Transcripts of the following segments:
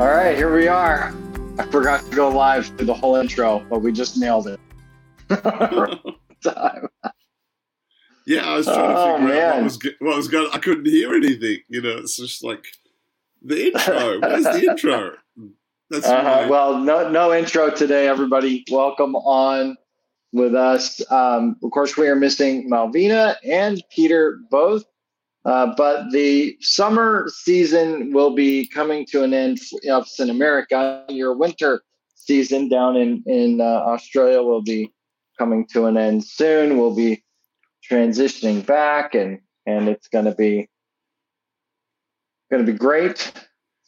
All right, here we are. I forgot to go live through the whole intro, but we just nailed it. Time. Yeah, I was trying to oh, figure out what was what was going. I couldn't hear anything. You know, it's just like the intro. Where's the intro? That's uh-huh. well, no no intro today, everybody. Welcome on with us. Um, of course, we are missing Malvina and Peter both. Uh, but the summer season will be coming to an end in America. Your winter season down in in uh, Australia will be coming to an end soon. We'll be transitioning back, and and it's going to be going to be great.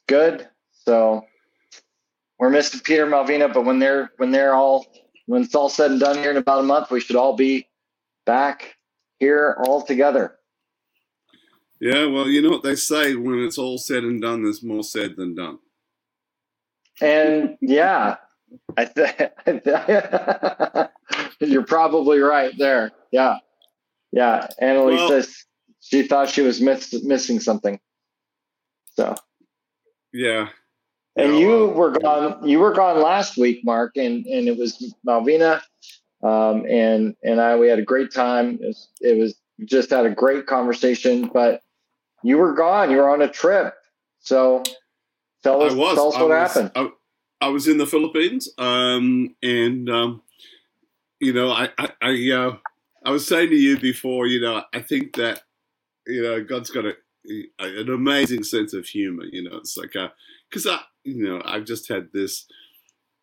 Good. So we're missing Peter Malvina, but when they're when they're all when it's all said and done here in about a month, we should all be back here all together. Yeah, well, you know what they say when it's all said and done, there's more said than done. And yeah, I th- you're probably right there. Yeah. Yeah. Annalise well, says she thought she was miss- missing something. So, yeah. And you were gone. You were gone last week, Mark, and and it was Malvina, um, and and I. We had a great time. It was, it was just had a great conversation. But you were gone. You were on a trip. So tell us, tell us what was, happened. I, I, was in the Philippines, um, and um, you know, I I I, uh, I, was saying to you before, you know, I think that you know God's got a, an amazing sense of humor. You know, it's like because I you know I've just had this.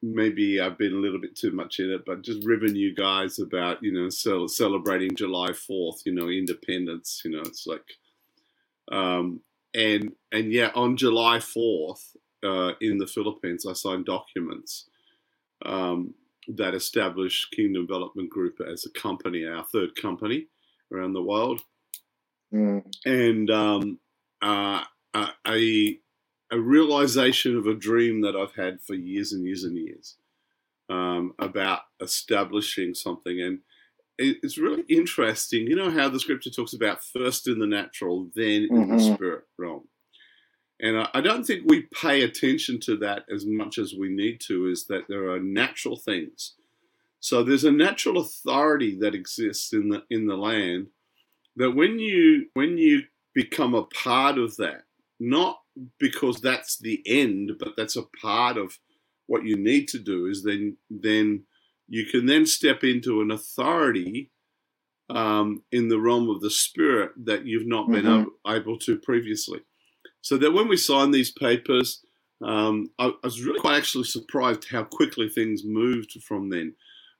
Maybe I've been a little bit too much in it, but just ribbing you guys about you know celebrating July Fourth, you know, independence. You know, it's like um, and and yeah, on July fourth uh, in the Philippines, I signed documents um, that established Kingdom Development Group as a company, our third company around the world, mm. and um, uh, a a realization of a dream that I've had for years and years and years um, about establishing something and it's really interesting. You know how the scripture talks about first in the natural, then in mm-hmm. the spirit realm. And I don't think we pay attention to that as much as we need to, is that there are natural things. So there's a natural authority that exists in the in the land that when you when you become a part of that, not because that's the end, but that's a part of what you need to do, is then then you can then step into an authority um, in the realm of the spirit that you've not been mm-hmm. able, able, to previously. So that when we signed these papers, um, I, I, was really quite actually surprised how quickly things moved from then.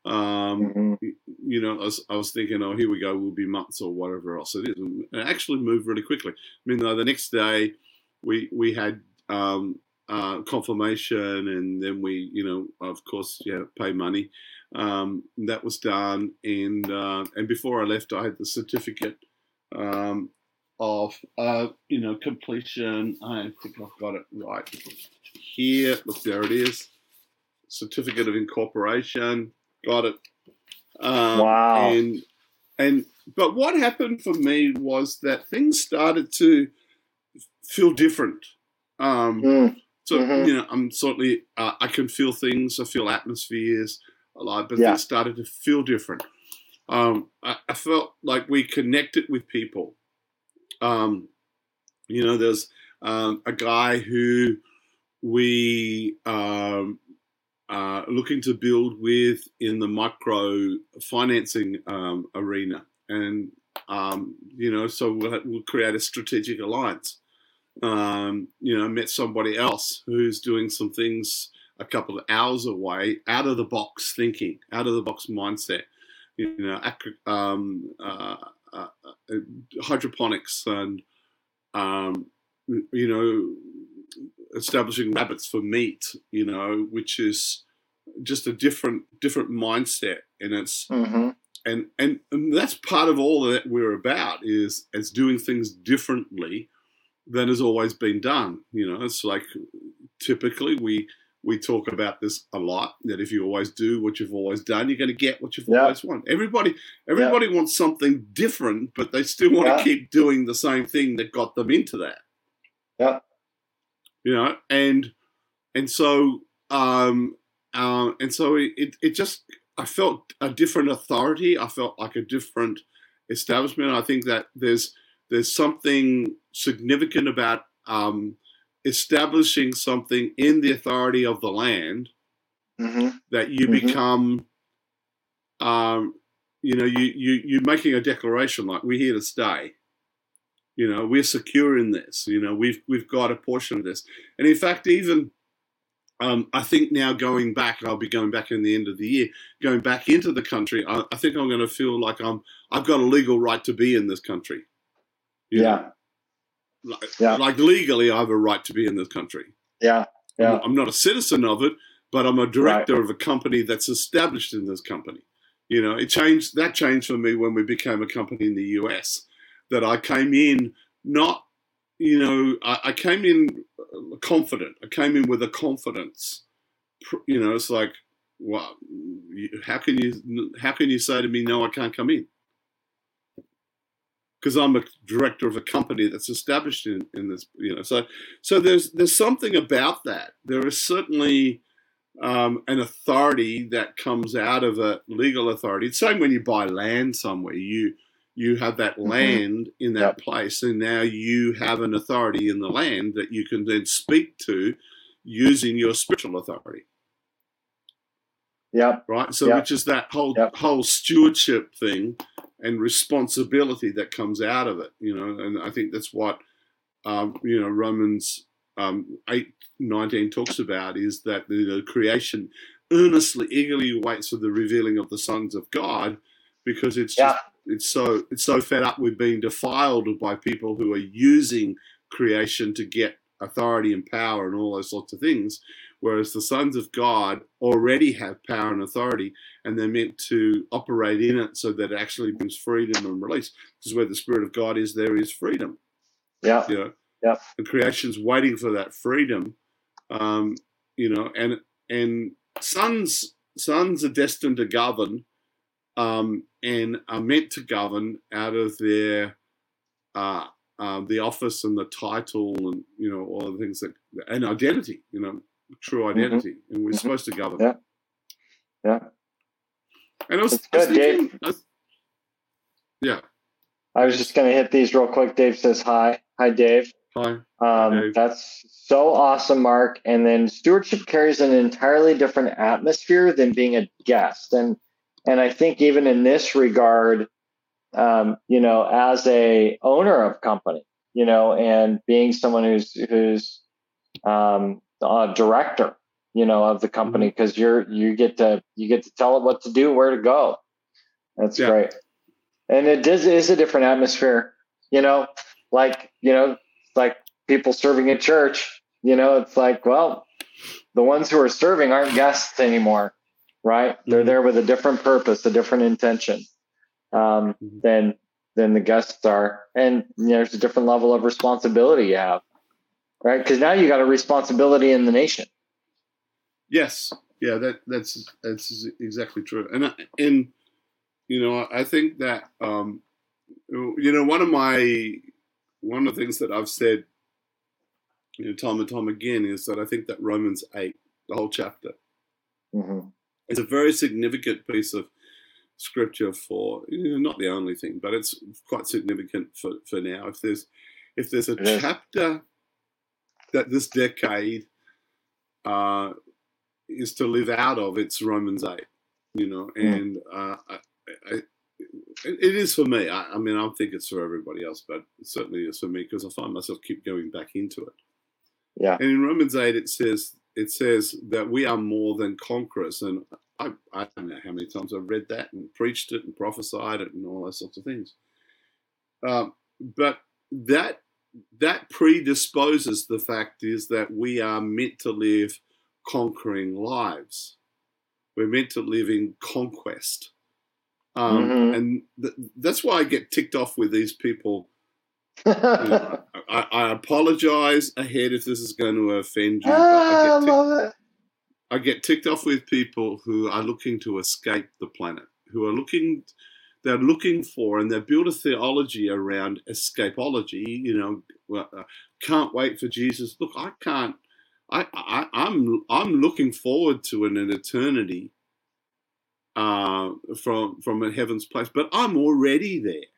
Um, mm-hmm. You know, I was, I was, thinking, oh, here we go, we'll be months or whatever else it is. And it actually moved really quickly. I mean, the next day we we had um, uh, confirmation, and then we, you know, of course, yeah, pay money. Um, that was done, and uh, and before I left, I had the certificate um, of uh, you know completion. I think I've got it right here. Look, there it is. Certificate of incorporation. Got it. Um, wow. And and but what happened for me was that things started to feel different. Um, mm. So mm-hmm. you know, I'm certainly uh, I can feel things. I feel atmospheres a lot, but yeah. things started to feel different. Um, I, I, felt like we connected with people. Um, you know, there's um, a guy who we um, are looking to build with in the micro financing um, arena, and um, you know, so we'll, we'll create a strategic alliance um, you know, met somebody else who's doing some things a couple of hours away, out of the box thinking, out of the box mindset. You know, um, uh, uh, uh, hydroponics and um, you know, establishing rabbits for meat. You know, which is just a different different mindset, and it's. Mm-hmm. And, and and that's part of all that we're about is as doing things differently than has always been done. You know, it's like typically we we talk about this a lot that if you always do what you've always done, you're going to get what you've yeah. always wanted. Everybody everybody yeah. wants something different, but they still want yeah. to keep doing the same thing that got them into that. Yeah. You know, and and so um, uh, and so it, it just I felt a different authority. I felt like a different establishment. I think that there's there's something significant about um, establishing something in the authority of the land hmm that you Mhm. become um, you know you, you you're making a declaration like we're here to stay you know we're secure in this you know we've we've got a portion of this and in fact even um, I think now going back, I'll be going back in the end of the year, going back into the country. I, I think I'm going to feel like I'm I've got a legal right to be in this country. Yeah. like, Yeah. like legally, I have a right to be in this country. Yeah. Yeah. I'm, not a citizen of it, but I'm a director of a company that's established in this company. You know, it changed. That changed for me when we became a company in the US. That I came in not, you know, I, I came in uh, confident. I came in with a confidence. You know, it's like, well, how can you how can you say to me, no, I can't come in? Because I'm a director of a company that's established in, in this, you know. So, so there's there's something about that. There is certainly um, an authority that comes out of a legal authority. It's same when you buy land somewhere. You you have that Mhm. land in that Yep. place, and now you have an authority in the land that you can then speak to using your spiritual authority, Yep. right? So, Yep. which is that whole Yep. whole stewardship thing and responsibility that comes out of it, you know. And I think that's what um, you know Romans um, eight nineteen talks about is that you know, creation earnestly, eagerly waits for the revealing of the sons of God, because it's just it's so it's so fed up with being defiled by people who are using creation to get authority and power and all those sorts of things, whereas the sons of God already have power and authority, and they're meant to operate in it so that it actually brings freedom and release. Because where the spirit of God is, there is freedom Yeah. you know Yep. and creation's waiting for that freedom um you know and and sons sons are destined to govern um and are meant to govern out of their uh, uh the office and the title and you know all the things that and identity you know true identity and we're Mhm. supposed to govern Yeah. Yeah. and I was, I was good, thinking, Dave. I was- yeah I was just going to hit these real quick. Dave says hi. Hi, Dave. hi Um, Dave. that's so awesome, Mark. And then stewardship carries an entirely different atmosphere than being a guest. And and I think even in this regard, um, you know, as a owner of company, you know, and being someone who's who's um, a director, you know, of the company, because you're you get to you get to tell it what to do, where to go. That's Yeah. great. And it is is a different atmosphere, you know, like you know, like people serving at church, you know, it's like, well, the ones who are serving aren't guests anymore, right? They're Mhm. there with a different purpose, a different intention um, Mhm. than than the guests are, and you know, there's a different level of responsibility you have, right? Because now you got a responsibility in the nation. Yes, yeah, that that's that's exactly true, and I- and you know I think that um, you know one of my one of the things that I've said you know time and time again is that I think that Romans eight, the whole chapter, hmm is a very significant piece of scripture for you know, not the only thing, but it's quite significant for, for now. If there's if there's a is. chapter that this decade uh, is to live out of, it's Romans eight. You know, and uh, I, I, it it is for me. I, I mean, I don't think it's for everybody else, but it certainly is for me because I find myself keep going back into it. Yeah. And in Romans eight, it says it says that we are more than conquerors, and I, I don't know how many times I've read that and preached it and prophesied it and all those sorts of things. Um, but that that predisposes the fact is that we are meant to live conquering lives. We're meant to live in conquest. Um, Mhm. And th- that's why I get ticked off with these people. You know, I, I apologize ahead if this is going to offend you. Ah, I I, get ticked, love it. I get ticked off with people who are looking to escape the planet, who are looking, they're looking for, and they build a theology around escapology. You know, uh, can't wait for Jesus. Look, I can't, I, I I'm I'm looking forward to an, an eternity uh, from from a heaven's place, but I'm already there.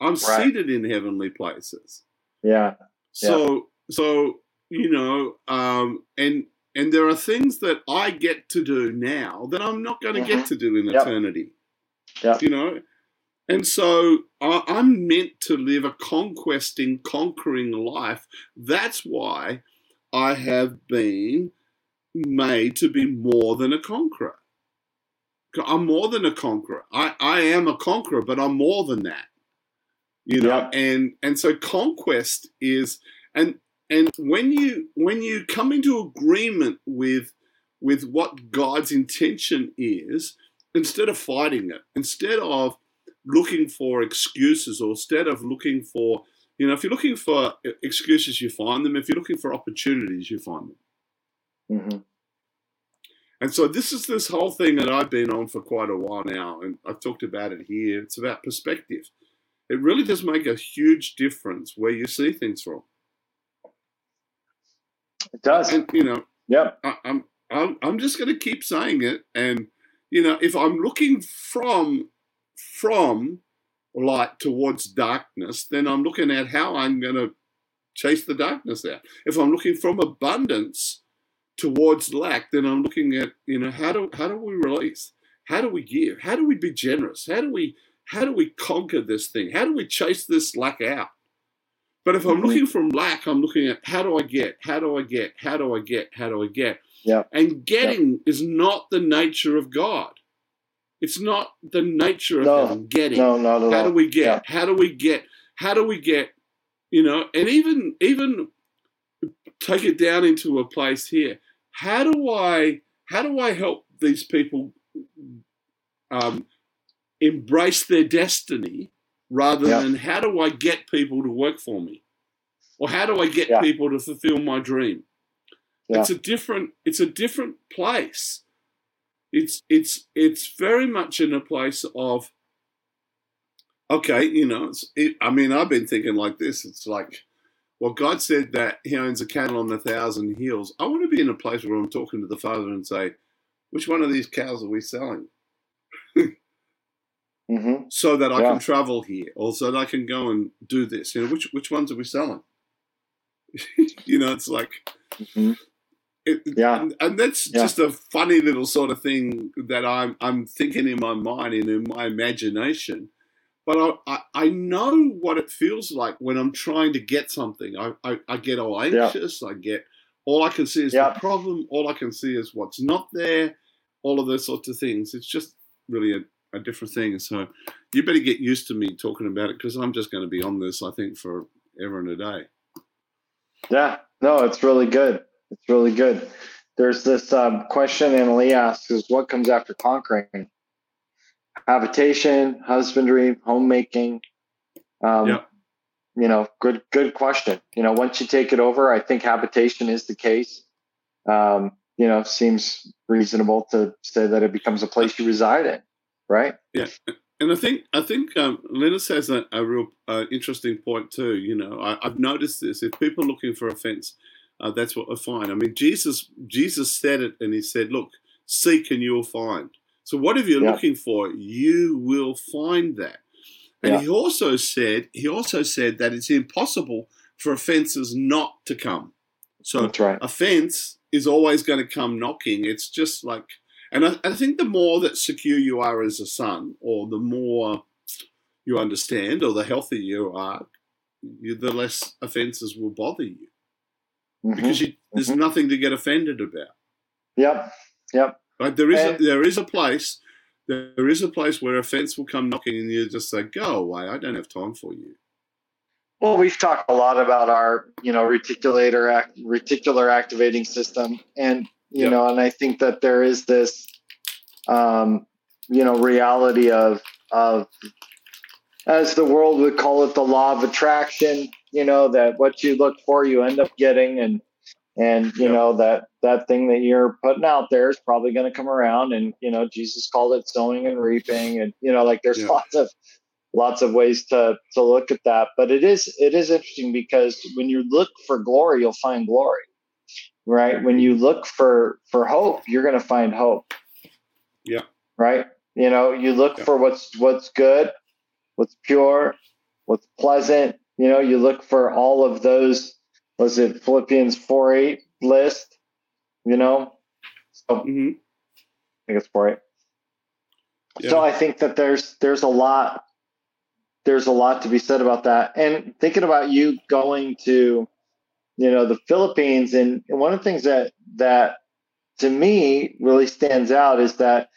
I'm right. seated in heavenly places. Yeah. So yeah. so you know, um, and and there are things that I get to do now that I'm not going to mm-hmm. get to do in yep. eternity. Yeah. You know, and so I, I'm meant to live a conquesting, conquering life. That's why I have been made to be more than a conqueror. I'm more than a conqueror. I, I am a conqueror, but I'm more than that. You know, yep. and and so conquest is and and when you when you come into agreement with with what God's intention is, instead of fighting it, instead of looking for excuses or instead of looking for you know if you're looking for excuses you find them if you're looking for opportunities you find them mm-hmm. And so this is this whole thing that I've been on for quite a while now, and I've talked about it here. It's about perspective. It really does make a huge difference where you see things from. It does. And, you know, yep. I, I'm I'm I'm just going to keep saying it, and you know, if I'm looking from from light towards darkness, then I'm looking at how I'm going to chase the darkness out. If I'm looking from abundance towards lack, then I'm looking at, you know, how do how do we release? How do we give? How do we be generous? How do we how do we conquer this thing? How do we chase this lack out? But if I'm mm-hmm. looking from lack, I'm looking at how do I get? How do I get? How do I get? How do I get? Yeah. And getting is not the nature of God. It's not the nature of no. Getting. No, not at How do we get? Yeah. How do we get? How do we get? You know, and even even take it down into a place here. How do I how do I help these people um, embrace their destiny rather yeah. than how do I get people to work for me, or how do I get yeah. people to fulfill my dream? Yeah. It's a different it's a different place. It's it's it's very much in a place of okay, you know. It, I mean, I've been thinking like this. It's like well, God said that He owns a cattle on a thousand hills. I want to be in a place where I'm talking to the Father and say, which one of these cows are we selling? mm-hmm. So that I yeah. can travel here, or so that I can go and do this. You know, which which ones are we selling? you know, it's like, mm-hmm. it, yeah, and, and that's yeah. just a funny little sort of thing that I'm I'm thinking in my mind and in my imagination but I, I, I, know what it feels like when I'm trying to get something. I, I, I get all anxious. Yeah. I get all I can see is yeah. the problem. All I can see is what's not there. All of those sorts of things. It's just really a, a different thing. So you better get used to me talking about it because I'm just going to be on this. I think for ever and a day. Yeah. No, it's really good. It's really good. There's this um, question Annalie asks: "Is what comes after conquering?" habitation, husbandry, homemaking. Um, yeah. You know, good good question. You know, once you take it over, I think habitation is the case. Um, you know, seems reasonable to say that it becomes a place you reside in, right? Yeah, and I think I think um, Linus has a, a real uh, interesting point too. You know, I, have noticed this. If people are looking for offense, uh, that's what I find. I mean, Jesus Jesus said it, and he said, "Look, seek and you'll find." So whatever you're yeah. looking for, you will find that. And yeah. he also said he also said that it's impossible for offences not to come. So right. offence is always going to come knocking. It's just like, and I, I think the more that secure you are as a son, or the more you understand, or the healthier you are, you, the less offences will bother you mm-hmm. because you, there's mm-hmm. nothing to get offended about. Yep. Yep. Right? There is and, a, there is a place there is a place where a fence will come knocking and you just say, "Go away! I don't have time for you." Well, we've talked a lot about our, you know, reticulator act, reticular activating system, and you yep. know, and I think that there is this, um, you know, reality of of as the world would call it, the law of attraction. You know that what you look for, you end up getting, and and you yep. know that that thing that you're putting out there is probably going to come around and you know jesus called it sowing and reaping and you know like there's yep. lots of lots of ways to to look at that but it is it is interesting because when you look for glory you'll find glory right? When you look for for hope, you're going to find hope. Yeah. Right. You know, you look yeah. for what's what's good, what's pure, what's pleasant. You know, you look for all of those. Was it Philippians four eight list? You know, so mm-hmm. I think it's four eight. Yeah. So I think that there's there's a lot there's a lot to be said about that. And thinking about you going to, you know, the Philippines, and, one of the things that that to me really stands out is that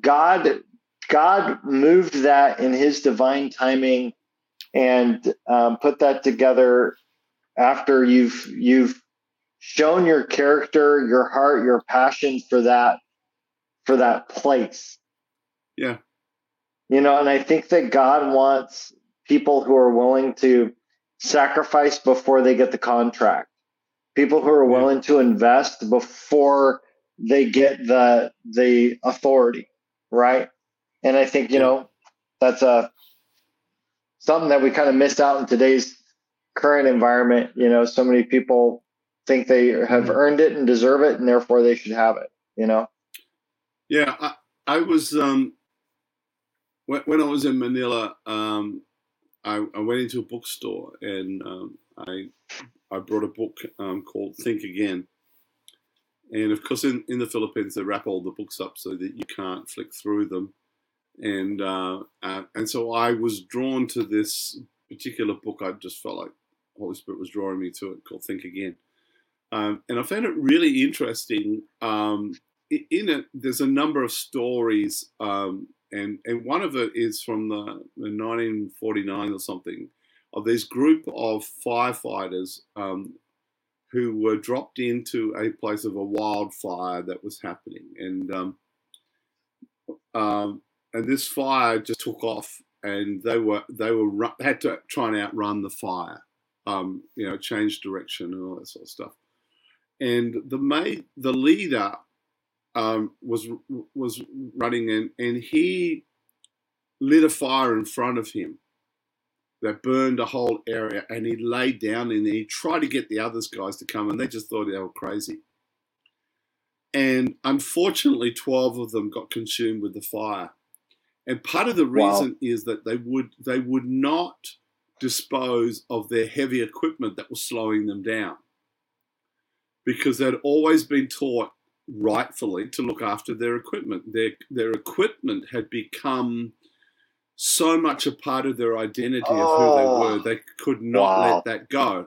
God God moved that in His divine timing and um, put that together after you've you've shown your character, your heart, your passion for that for that place. Yeah. You know, and I think that God wants people who are willing to sacrifice before they get the contract, people who are willing to invest before they get the the authority, right? And I think you know that's a something that we kind of missed out in today's current environment. You know, so many people think they have mm-hmm. earned it and deserve it, and therefore they should have it. You know. Yeah, I, I was um, when, when I was in Manila, um, I, I, went into a bookstore and um, I I brought a book um, called Think Again. And of course, in, in the Philippines, they wrap all the books up so that you can't flick through them. And uh, uh, and so I was drawn to this particular book. I just felt like Holy Spirit was drawing me to it, called Think Again. Um, and I found it really interesting. Um, in it, there's a number of stories um, and and one of it is from the, the 1949 or something of this group of firefighters um, who were dropped into a place of a wildfire that was happening, and um, um, and this fire just took off, and they were they were had to try and outrun the fire, um, you know, change direction and all that sort of stuff. And the the leader um, was was running in, and he lit a fire in front of him that burned a whole area, and he laid down and he tried to get the others guys to come, and they just thought they were crazy. And unfortunately, twelve of them got consumed with the fire. And part of the reason wow. is that they would they would not dispose of their heavy equipment that was slowing them down because they'd always been taught rightfully to look after their equipment. Their their equipment had become so much a part of their identity oh, of who they oh. were. They could not wow. let that go.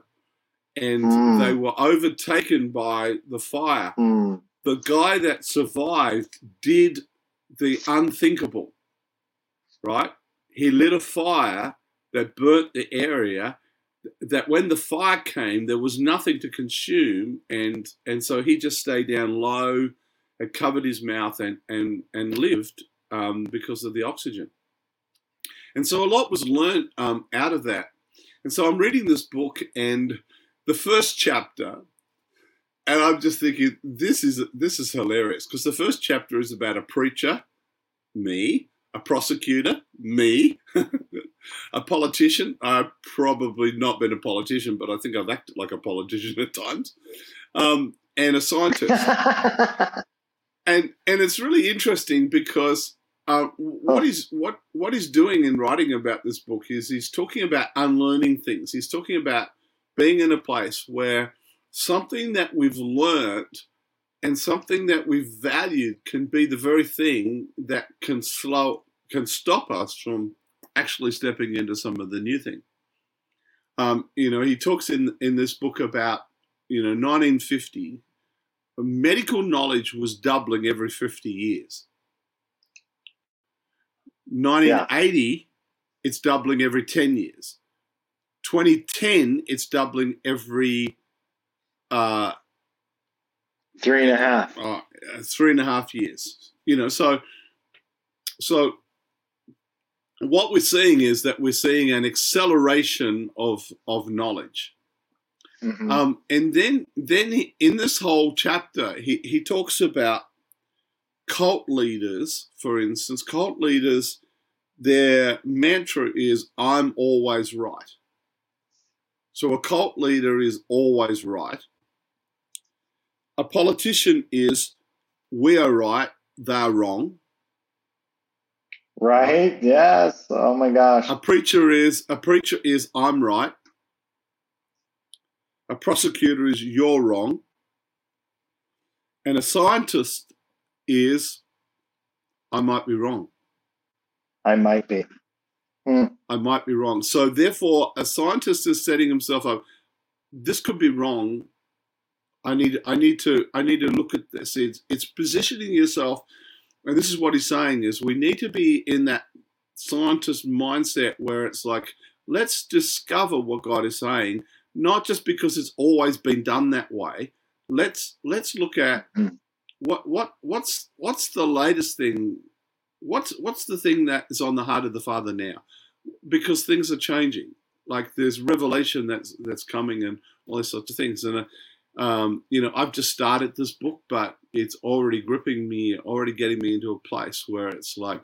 And mm. they were overtaken by the fire. Mm. The guy that survived did the unthinkable, right? He lit a fire that burnt the area that when the fire came, there was nothing to consume, and and so he just stayed down low, had covered his mouth, and and and lived um, because of the oxygen. And so a lot was learned um, out of that. And so I'm reading this book, and the first chapter, and I'm just thinking this is this is hilarious because the first chapter is about a preacher, me, a prosecutor, me, a politician. I've probably not been a politician, but I think I've acted like a politician at times, um, and a scientist. and and it's really interesting because uh, what oh. he's what what he's doing in writing about this book is he's talking about unlearning things. He's talking about being in a place where something that we've learned and something that we've valued can be the very thing that can slow can stop us from actually stepping into some of the new thing. Um, you know, he talks in in this book about you know 1950, medical knowledge was doubling every 50 years. 1980, yeah. it's doubling every 10 years. 2010, it's doubling every uh, three and a half. Uh, three and a half years. You know, so so what we're seeing is that we're seeing an acceleration of of knowledge. Mm-hmm. Um, and then then he, in this whole chapter, he, he talks about cult leaders, for instance, cult leaders, their mantra is I'm always right. So a cult leader is always right. a politician is we are right, they're wrong. Right? Yes. Oh my gosh. A preacher is a preacher is I'm right. A prosecutor is you're wrong. And a scientist is I might be wrong. I might be. Hmm. I might be wrong. So therefore a scientist is setting himself up this could be wrong. I need I need to I need to look at this. It's, it's positioning yourself and this is what he's saying is we need to be in that scientist mindset where it's like let's discover what god is saying not just because it's always been done that way let's let's look at hmm. what what what's what's the latest thing what's what's the thing that is on the heart of the father now? Because things are changing. Like there's revelation that's that's coming and all these sorts of things. And uh, um, you know i've just started this book but it's already gripping me, already getting me into a place where it's like,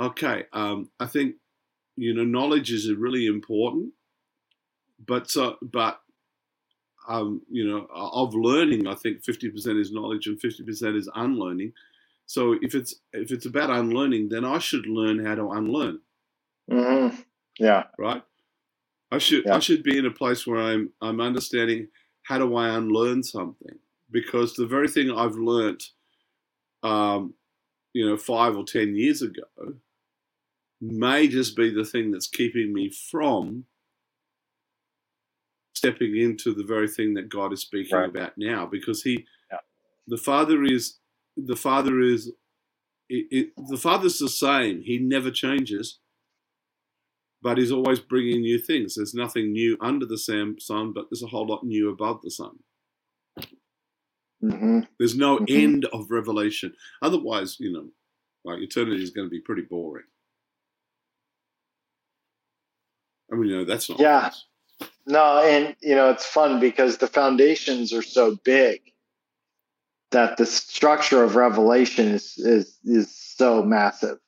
okay, um, I think you know knowledge is really important, but so but um, you know of learning, I think fifty percent is knowledge and fifty percent is unlearning. So if it's if it's about unlearning, then I should learn how to unlearn. Mm-hmm. Yeah. Right. I should yeah. I should be in a place where I'm I'm understanding how do I unlearn something because the very thing I've learnt, um, you know, five or ten years ago, may just be the thing that's keeping me from stepping into the very thing that God is speaking right. about now. Because He, yeah. the Father is, the Father is, it, it, the Father's the same. He never changes but he's always bringing new things. There's nothing new under the sun, but there's a whole lot new above the sun. Mm-hmm. There's no mm-hmm. end of revelation. Otherwise, you know, like eternity is going to be pretty boring. I mean, you know, that's not. Yeah. Nice. No, and you know, it's fun because the foundations are so big that the structure of revelation is is is so massive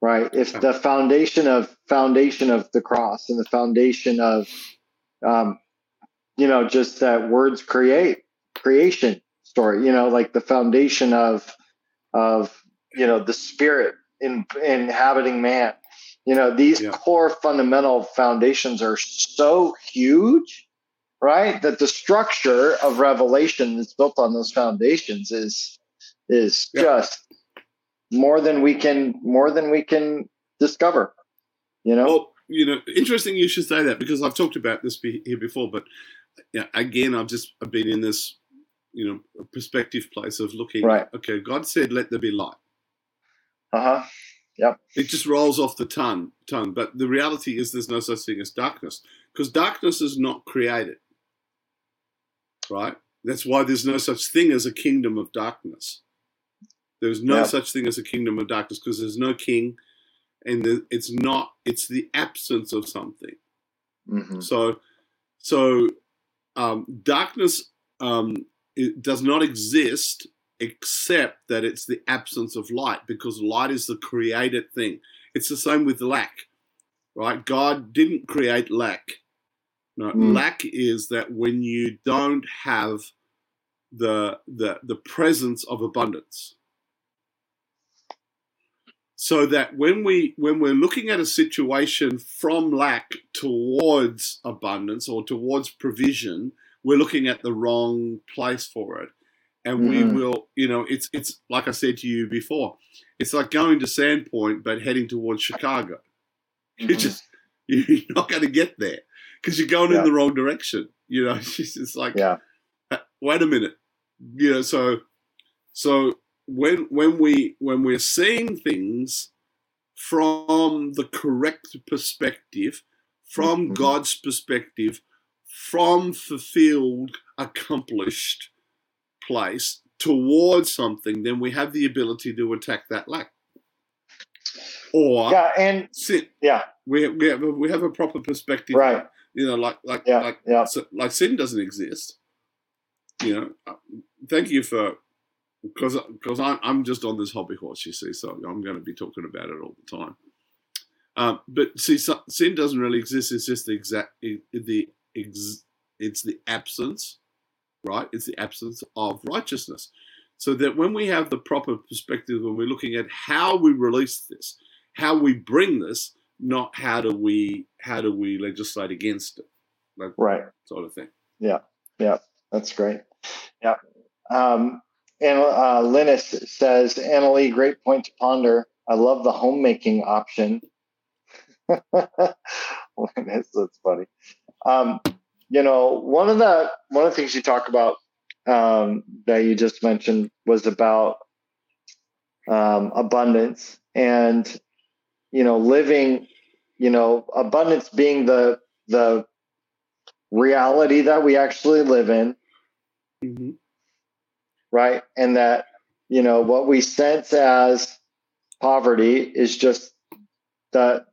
right if the foundation of foundation of the cross and the foundation of um you know just that words create creation story you know like the foundation of of you know the spirit in inhabiting man you know these yeah. core fundamental foundations are so huge right? That the structure of revelation that's built on those foundations is is yeah. just more than we can more than we can discover you know? Well you know interesting you should say that because i've talked about this here before but yeah, again i've just I've been in this you know perspective place of looking right. okay god said let there be light. Uh-huh. Yep. It just rolls off the tongue tongue. But the reality is there's no such thing as darkness because darkness is not created right that's why there's no such thing as a kingdom of darkness there's no yep. such thing as a kingdom of darkness because there's no king and it's not it's the absence of something mm-hmm. so so um, darkness um, it does not exist except that it's the absence of light because light is the created thing. It's the same with lack, right? God didn't create lack. No, mm. lack is that when you don't have the the the presence of abundance. So that when we when we're looking at a situation from lack towards abundance or towards provision, we're looking at the wrong place for it. And mm. we will, you know, it's it's like I said to you before, it's like going to Sandpoint but heading towards Chicago. You just you're not going to get there because you're going yeah. in the wrong direction. You know, she's just like, yeah. wait a minute. You know, so so when when we when we're seeing things from the correct perspective, from mm-hmm. God's perspective, from fulfilled, accomplished place towards something, then we have the ability to attack that lack. Or yeah, and sin. Yeah, we we have a, we have a proper perspective, right? You know, like like yeah, like yeah. like sin doesn't exist. You know, uh, thank you for because because I'm I'm just on this hobby horse, you see, so I'm going to be talking about it all the time. Um, but see, so, sin doesn't really exist. It's just the exact the ex, it's the absence right? It's the absence of righteousness. So that when we have the proper perspective, when we're looking at how we release this, how we bring this, not how do we how do we legislate against it, like right? Sort of thing. Yeah, yeah, that's great. Yeah. Um, and uh, Linus says, Annalie, great point to ponder. I love the homemaking option. Linus, that's funny. Um, you know, one of the one of the things you talk about um, that you just mentioned was about um, abundance and you know living you know abundance being the the reality that we actually live in mm-hmm. right and that you know what we sense as poverty is just that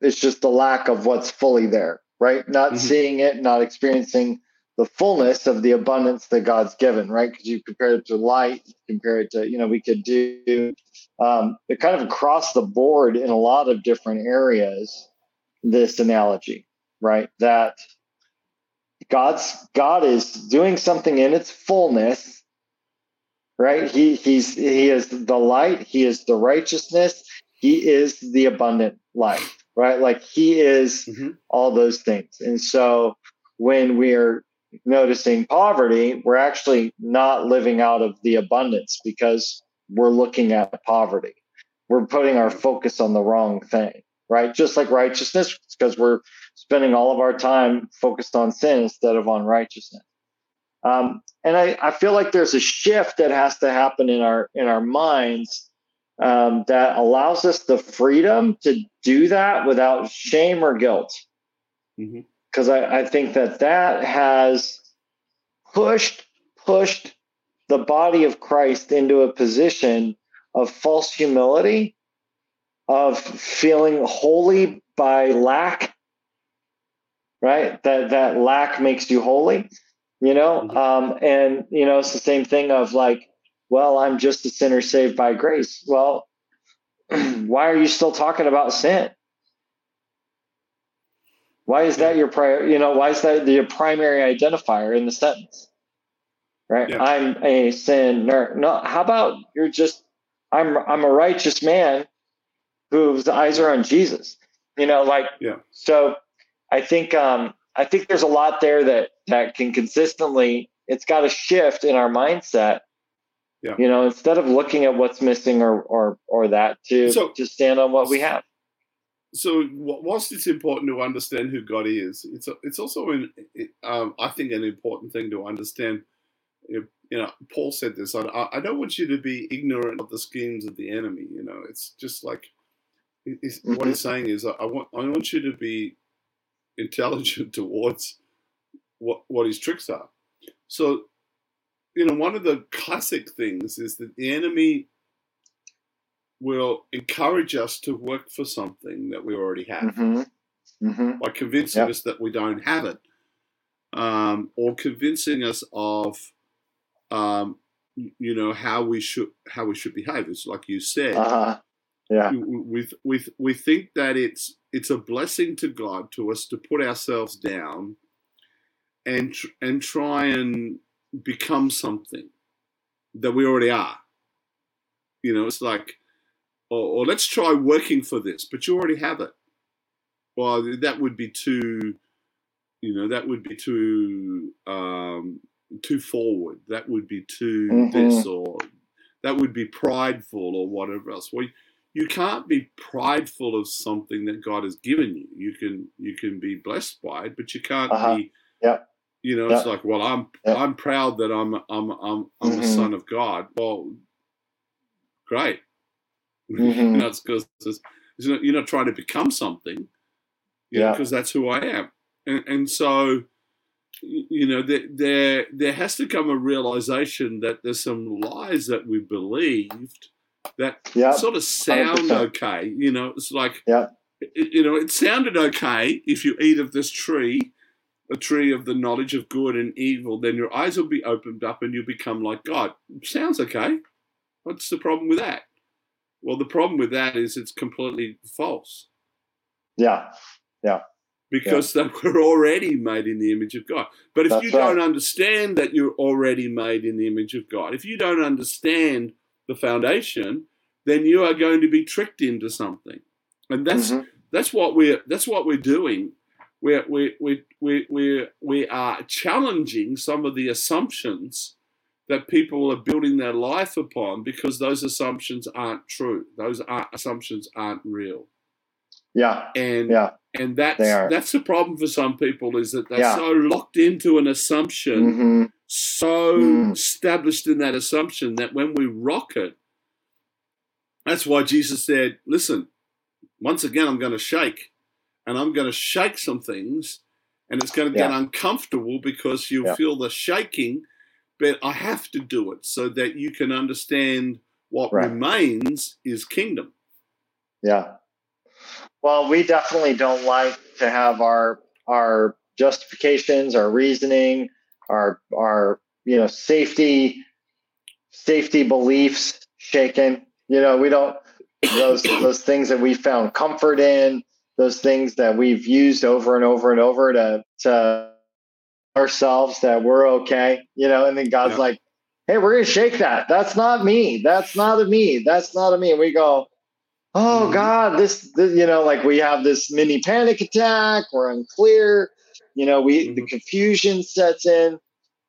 it's just the lack of what's fully there right not mm-hmm. seeing it not experiencing the fullness of the abundance that god's given right? Because you compare it to light compare it to you know we could do um, it kind of across the board in a lot of different areas this analogy right? That god's god is doing something in its fullness right? He he's he is the light he is the righteousness he is the abundant life right? Like he is mm-hmm. all those things. And so when we're noticing poverty we're actually not living out of the abundance because we're looking at poverty. We're putting our focus on the wrong thing, right? Just like righteousness, because we're spending all of our time focused on sin instead of on righteousness. Um, and I, I feel like there's a shift that has to happen in our in our minds um, that allows us the freedom to do that without shame or guilt. Because. I, I think that that has pushed pushed the body of Christ into a position of false humility, of feeling holy by lack, right? That that lack makes you holy, you know. Mm-hmm. Um, and you know, it's the same thing of like, well, I'm just a sinner saved by grace. Well, why are you still talking about sin? Why is that your prior? You know, why is that your primary identifier in the sentence? right? Yeah. I'm a sinner. No, how about you're just I'm I'm a righteous man whose eyes are on Jesus. You know, like yeah. So I think um I think there's a lot there that that can consistently it's got to shift in our mindset. Yeah. You know, instead of looking at what's missing or or or that to so, to stand on what we have. So, whilst it's important to understand who God is, it's it's also an um, I think an important thing to understand you know, Paul said this. I, I don't want you to be ignorant of the schemes of the enemy. You know, it's just like mm-hmm. what he's saying is, I want I want you to be intelligent towards what what his tricks are. So, you know, one of the classic things is that the enemy will encourage us to work for something that we already have mm-hmm. Mm-hmm. by convincing yep. us that we don't have it, um, or convincing us of um, you know how we should how we should behave. It's like you said. Uh-huh. Yeah. We, we we think that it's it's a blessing to God to us to put ourselves down and and try and become something that we already are. You know, it's like, or, or let's try working for this, but you already have it. Well, that would be too, you know, that would be too um, too forward. That would be too mm-hmm. this or that would be prideful or whatever else. Well, you can't be prideful of something that God has given you. You can you can be blessed by it, but you can't uh-huh. be. Yeah. You know, it's like, well, I'm I'm proud that I'm I'm I'm I'm mm-hmm. a son of God. Well, great. Mm-hmm. you know, it's because you're not trying to become something. yeah. Because that's who I am, and and so you know, there, there there has to come a realization that there's some lies that we believed that sort of sound 100%. okay. You know, it's like, yeah, you know, it sounded okay if you eat of this tree, a tree of the knowledge of good and evil, then your eyes will be opened up and you'll become like God. Sounds okay. What's the problem with that? Well, the problem with that is it's completely false. Yeah, yeah. because they were already made in the image of God. But if That's you don't understand that you're already made in the image of God, if you don't understand the foundation, then you are going to be tricked into something. And that's Mhm. that's what we're that's what we're doing. We're we we we we we are challenging some of the assumptions that people are building their life upon because those assumptions aren't true. Those are, assumptions aren't real. Yeah. And Yeah. and that's that's the problem for some people is that they're Yeah. so locked into an assumption, hmm so Mm. established in that assumption that when we rock it, that's why Jesus said, "Listen, once again, I'm going to shake, and I'm going to shake some things, and it's going to get Yeah. uncomfortable because you'll Yeah. feel the shaking, but I have to do it so that you can understand what Right. remains is kingdom." Yeah. Well, we definitely don't like to have our our justifications, our reasoning, our our you know safety safety beliefs shaken. You know, we don't those those things that we found comfort in, those things that we've used over and over and over to to ourselves that we're okay. You know, and then God's Yeah. like, "Hey, we're gonna shake that. That's not me. That's not a me. That's not a me." And we go, oh Mhm. god this, this you know like we have this mini panic attack we're unclear you know we the Mhm. confusion sets in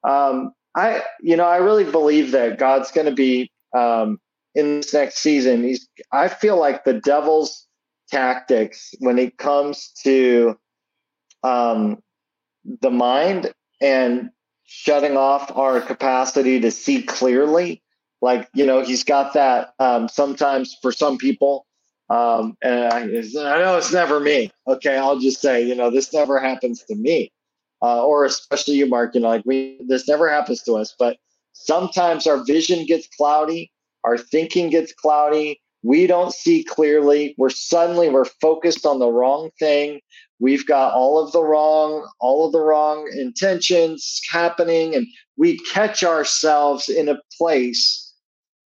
um i you know i really believe that god's going to be um in this next season he's i feel like the devil's tactics when it comes to um the mind and shutting off our capacity to see clearly. Like you know he's got that um, sometimes for some people um, and I, I know it's never me okay? I'll just say you know this never happens to me. Uh, or especially you mark you know like we this never happens to us but sometimes our vision gets cloudy our thinking gets cloudy we don't see clearly we're suddenly we're focused on the wrong thing we've got all of the wrong all of the wrong intentions happening and we catch ourselves in a place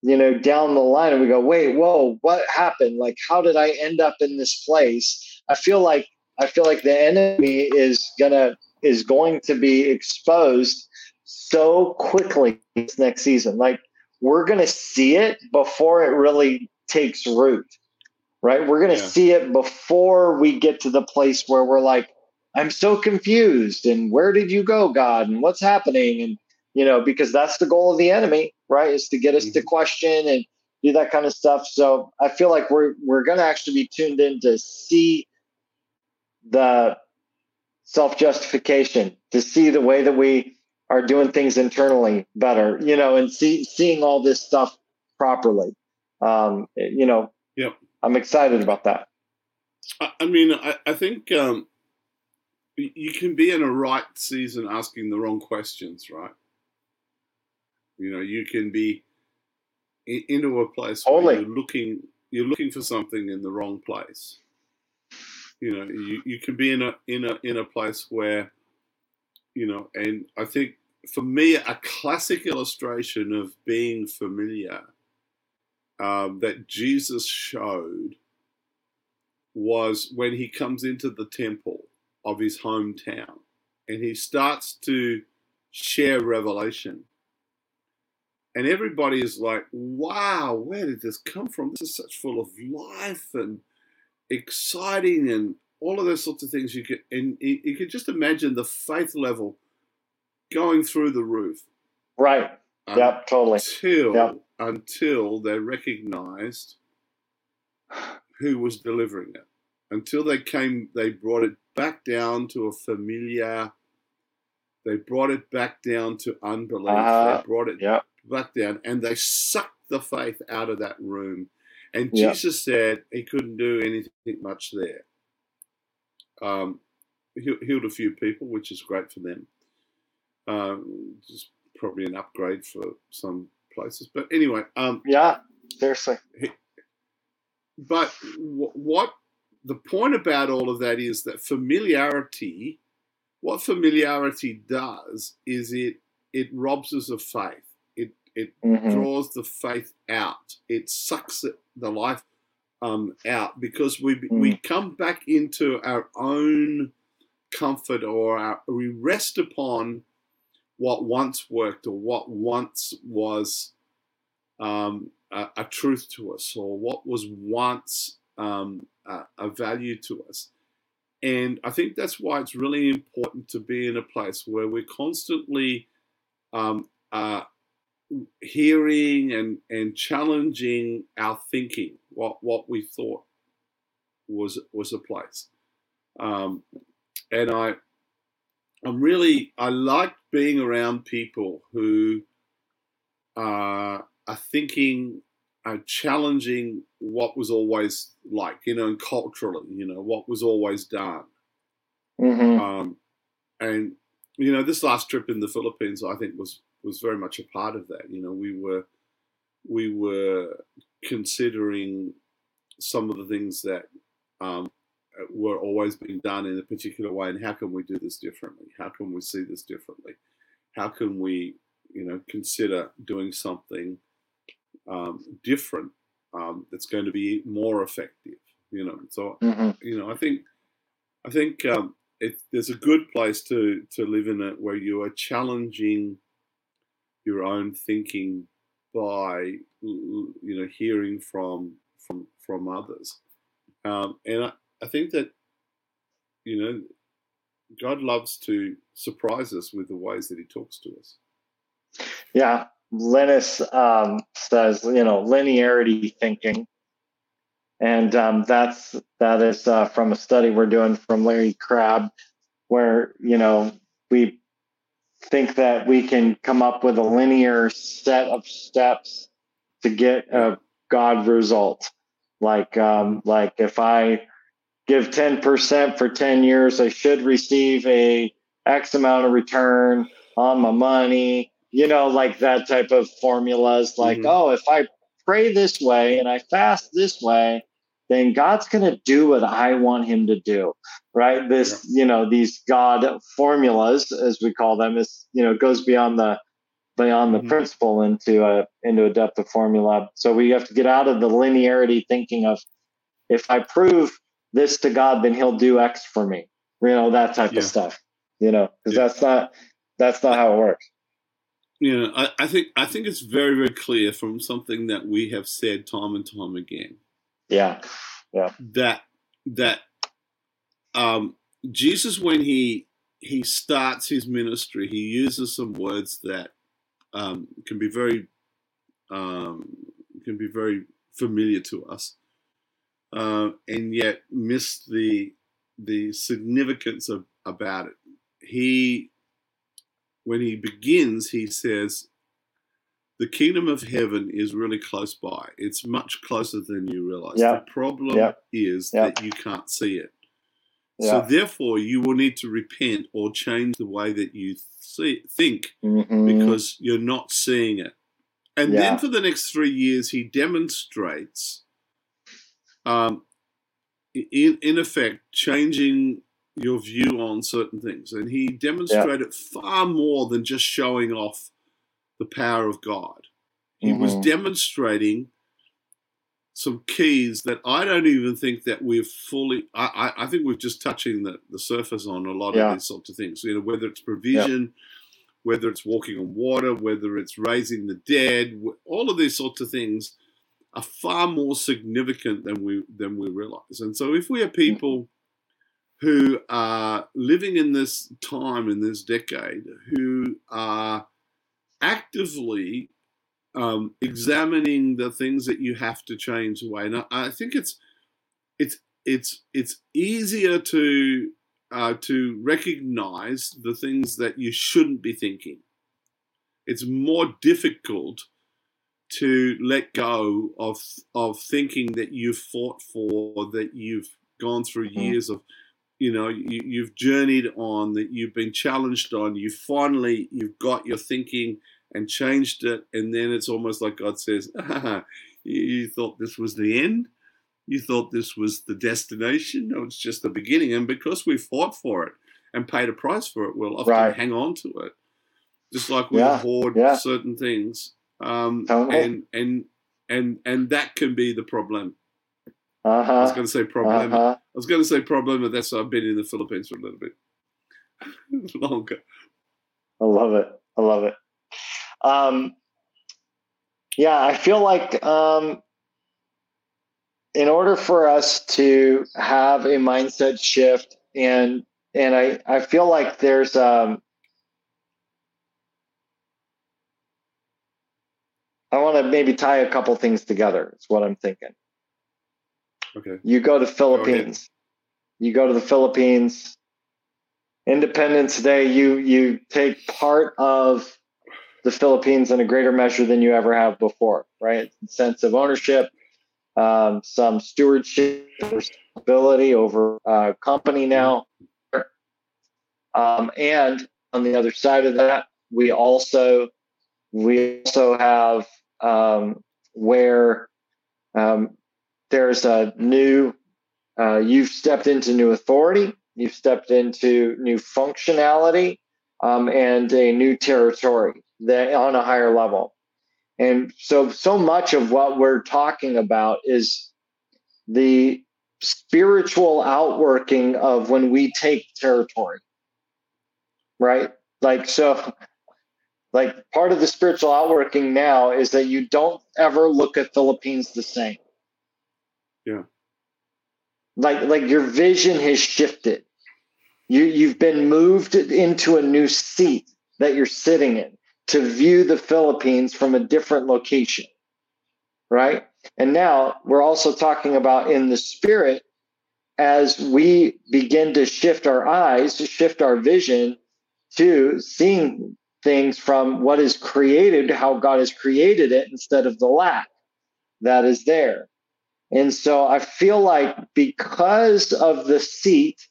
you know down the line and we go wait whoa what happened? Like how did i end up in this place? I feel like i feel like the enemy is gonna is going to be exposed so quickly this next season. Like we're gonna see it before it really takes root right we're gonna Yeah. see it before we get to the place where we're like i'm so confused and where did you go god and what's happening and you know because that's the goal of the enemy right is to get us to Mhm. question and do that kind of stuff so i feel like we're we're going to actually be tuned in to see the self-justification to see the way that we are doing things internally better you know and see seeing all this stuff properly um you know Yep. I'm excited about that I, mean, I, I think um, you can be in a right season asking the wrong questions, right? You know, you can be in, into a place where Totally. you're looking you're looking for something in the wrong place. You know, you, you can be in a in a in a place where, you know, and I think for me a classic illustration of being familiar um, that Jesus showed was when he comes into the temple of his hometown and he starts to share revelation. And everybody is like, wow, where did this come from? This is such full of life and exciting and all of those sorts of things. You could and you could just imagine the faith level going through the roof. right yep totally Until Yep. until they recognized who was delivering it. Until they came, they brought it back down to a familiar. They brought it back down to unbelief. Uh-huh. they brought it Yep. back down, and they sucked the faith out of that room. And Yep. Jesus said he couldn't do anything much there. Um, he healed a few people, which is great for them. Um, just probably an upgrade for some places, but anyway. Um, yeah seriously but wh- what the point about all of that is that familiarity, what familiarity does is it it robs us of faith. It it Mhm. draws the faith out. It sucks it, the life um, out because we we come back into our own comfort or our, we rest upon what once worked or what once was um, a, a, truth to us or what was once um, a, a value to us. And I think that's why it's really important to be in a place where we're constantly um, uh, hearing and, and challenging our thinking, what, what we thought was was a place. Um, and I, I'm really, I like being around people who are, are thinking, are challenging what was always like, you know, and culturally, you know, what was always done. Mm-hmm. Um, and you know, this last trip in the Philippines, I think was was very much a part of that. You know, we were we were considering some of the things that um, were always being done in a particular way, and how can we do this differently? How can we see this differently? How can we, you know, consider doing something um, different um, that's going to be more effective? You know, so mm-hmm. you know, I think, I think um, it, there's a good place to to live in it where you are challenging your own thinking by you know hearing from from from others um, and I, I think that you know god loves to surprise us with the ways that he talks to us. Yeah. Linus um, says you know linearity thinking. And um, that's that is uh, from a study we're doing from larry crabb where you know we think that we can come up with a linear set of steps to get a God result. Like um, like if I give 10% for 10 years, I should receive a X amount of return on my money. You know, like that type of formulas. Like, mm-hmm. oh, if I pray this way and I fast this way, then God's going to do what I want him to do, right? This, yeah. you know, these God formulas, as we call them, is, you know, goes beyond the, beyond the mm-hmm. principle into a, into a depth of formula. So we have to get out of the linearity thinking of, if I prove this to God, then he'll do X for me, you know, that type yeah. of stuff, you know, because yeah. that's not, that's not how it works. Yeah, I, I think I think it's very very clear from something that we have said time and time again yeah. Yeah. That that um, Jesus, when he he starts his ministry, he uses some words that um, can be very um, can be very familiar to us, uh, and yet missed the the significance of about it. He when he begins, he says, the kingdom of heaven is really close by. It's much closer than you realize. The problem is that you can't see it. So therefore, you will need to repent or change the way that you see, think mm-hmm. because you're not seeing it. And then for the next three years, he demonstrates, um, in in effect, changing your view on certain things. And he demonstrated far more than just showing off the power of God. He mm-hmm. was demonstrating some keys that I don't even think that we've fully. I, I, I think we're just touching the, the surface on a lot yeah. of these sorts of things. You know, whether it's provision, yeah. whether it's walking on water, whether it's raising the dead, all of these sorts of things are far more significant than we than we realize. And so, if we are people who are living in this time in this decade, who are actively um, examining the things that you have to change away. And I, I think it's it's it's it's easier to uh, to recognize the things that you shouldn't be thinking. It's more difficult to let go of of thinking that you've fought for, that you've gone through mm-hmm. years of, you know, you, have journeyed on, that you've been challenged on. You finally you've got your thinking and changed it. And then it's almost like God says, ah, You thought this was the end? You thought this was the destination? No, it's just the beginning. And because we fought for it and paid a price for it, we'll often right. hang on to it. Just like we yeah, hoard yeah. certain things. Um, and, and, and, and that can be the problem. Uh-huh. I was going to say problem. Uh-huh. I was going to say problem, but that's why I've been in the Philippines for a little bit. longer. I love it. I love it. Um, yeah, I feel like um, in order for us to have a mindset shift, and and I I feel like there's um, I want to maybe tie a couple things together. It's what I'm thinking. Okay. You go to Philippines. You go to the Philippines. Independence Day, you you take part of the Philippines in a greater measure than you ever have before, right? Sense of ownership, um, some stewardship, responsibility over uh, company now, um, and on the other side of that, we also we also have um, where um, there's a new, uh, you've stepped into new authority, you've stepped into new functionality, um, and a new territory that on a higher level. And so, so much of what we're talking about is the spiritual outworking of when we take territory, right? Like, so like part of the spiritual outworking now is that you don't ever look at Philippines the same. Yeah. Like like your vision has shifted. You you've been moved into a new seat that you're sitting in to view the Philippines from a different location. Right? And now we're also talking about in the spirit as we begin to shift our eyes, to shift our vision to seeing things from what is created, how God has created it, instead of the lack that is there. And so I feel like because of the seat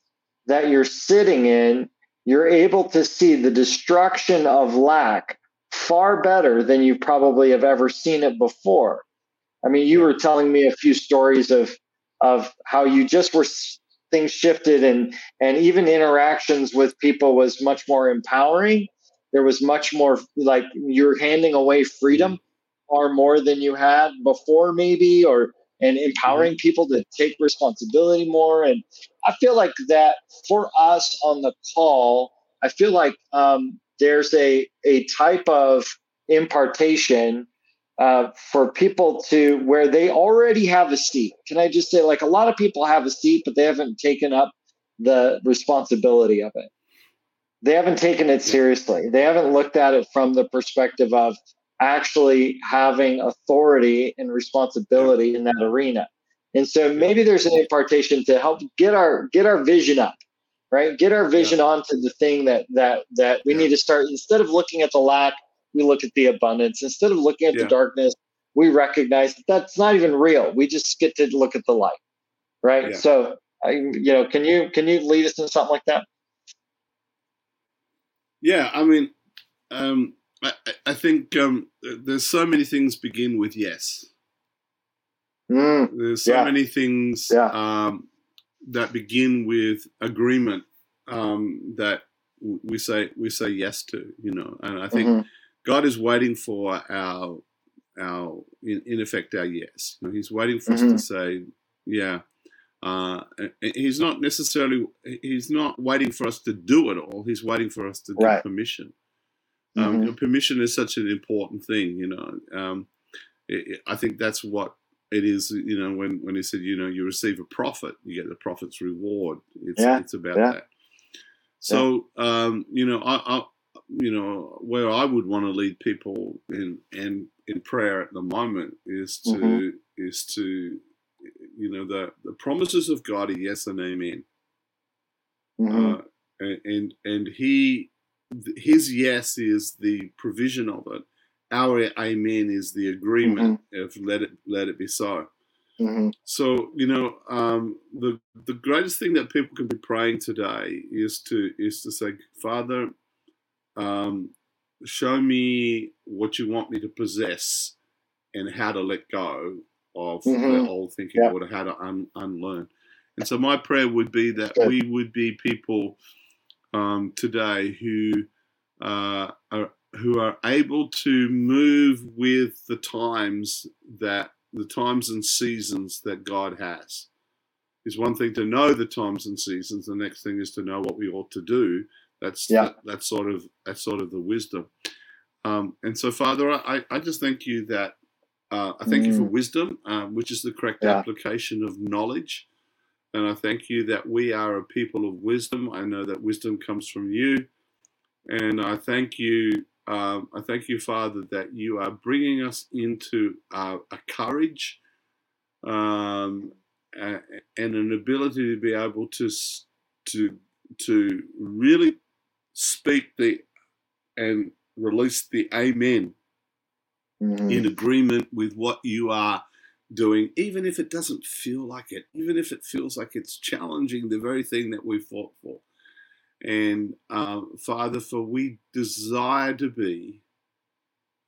that you're sitting in, you're able to see the destruction of lack far better than you probably have ever seen it before. I mean, you were telling me a few stories of of how you just were things shifted and and even interactions with people was much more empowering there was much more like you're handing away freedom far more than you had before maybe or and empowering mm-hmm. people to take responsibility more. And i feel like that for us on the call i feel like um, there's a a type of impartation uh, for people to where they already have a seat. Can i just say like a lot of people have a seat but they haven't taken up the responsibility of it they haven't taken it seriously. They haven't looked at it from the perspective of actually having authority and responsibility in that arena. And so maybe there's an impartation to help get our get our vision up, right? Get our vision yeah. onto the thing that that that we yeah. need to start instead of looking at the lack, we look at the abundance. Instead of looking at yeah. the darkness, we recognize that that's not even real. We just get to look at the light, right? So, I, you know, can you can you lead us in something like that? Yeah, I mean, um, I, I, think um, there's so many things begin with yes. Mm, there's so yeah. many things yeah. um, that begin with agreement um, that we say we say yes to, you know, and I think mm-hmm. God is waiting for our our in, in effect our yes. You know, he's waiting for mm-hmm. us to say, yeah, uh, he's not necessarily he's not waiting for us to do it all. He's waiting for us to get permission. Um, mm-hmm. permission is such an important thing. You know, um, it, I think that's what it is. You know, when when he said, you know, you receive a prophet, you get the prophet's reward. It's yeah. it's about yeah. that. So yeah. um, you know, I, I you know where I would want to lead people in and in prayer at the moment is to mm-hmm. is to you know the the promises of God are yes and amen. Mm-hmm. Uh, and, and and he his yes is the provision of it. Our amen is the agreement mm-hmm. of let it let it be so. Mm-hmm. So you know um, the the greatest thing that people can be praying today is to is to say, Father, um, show me what you want me to possess and how to let go of mm-hmm. the old thinking yeah. or how to un- unlearn. And so my prayer would be that we would be people um, today who uh, are who are able to move with the times that the times and seasons that God has. It's one thing to know the times and seasons. The next thing is to know what we ought to do. That's Yeah. that, that's sort of that's sort of the wisdom. Um, and so, Father, I, I just thank you that uh, I thank you for wisdom, um, which is the correct Mm. Yeah. application of knowledge. And I thank you that we are a people of wisdom. I know that wisdom comes from you, and I thank you. Um, I thank you, Father, that you are bringing us into uh, a courage um, and an ability to be able to to to really speak the and release the amen Mhm. in agreement with what you are doing, even if it doesn't feel like it, even if it feels like it's challenging the very thing that we fought for. And um, Father, for we desire to be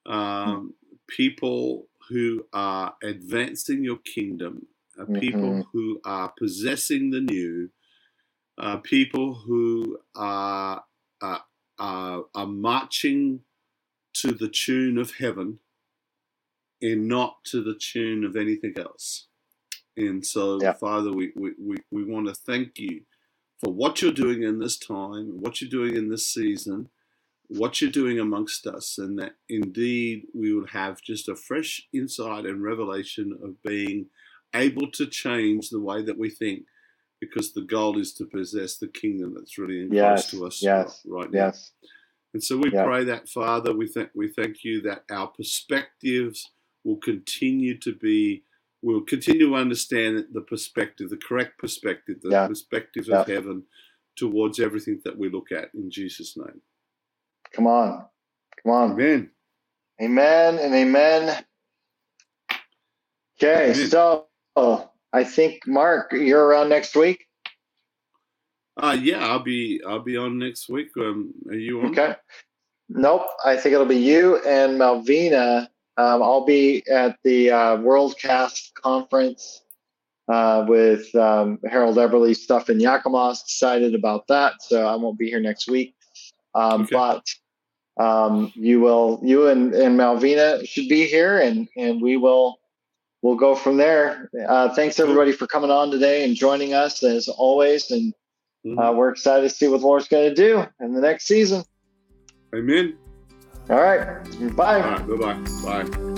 um, people who are advancing your kingdom, uh, people who are possessing the new, uh, people who are, uh, are, are marching to the tune of heaven and not to the tune of anything else. And so, Yeah. Father, we, we, we, we want to thank you for what you're doing in this time, what you're doing in this season, what you're doing amongst us, and that indeed we will have just a fresh insight and revelation of being able to change the way that we think, because the goal is to possess the kingdom that's really in Yes, close to us yes, right now. Yes. And so we pray that, Father, we thank we thank you that our perspectives will continue to be, we'll continue to understand the perspective, the correct perspective, the Yeah. perspective of Yeah. heaven towards everything that we look at in Jesus' name. Come on. Come on. Amen. Amen and amen. Okay, Amen. so I think Mark, you're around next week. Uh yeah, I'll be I'll be on next week. Um, are you on? Okay. Nope. I think it'll be you and Malvina. Um, I'll be at the uh, WorldCast conference uh, with um, Harold Eberle's stuff in Yakima. Excited about that. So I won't be here next week. Um, Okay. But um, you will, you and, and Malvina should be here, and and we will we'll go from there. Uh, thanks everybody for coming on today and joining us as always, and Mhm. uh, we're excited to see what the Lord's going to do in the next season. Amen. All right, bye. All right. Bye-bye. Bye.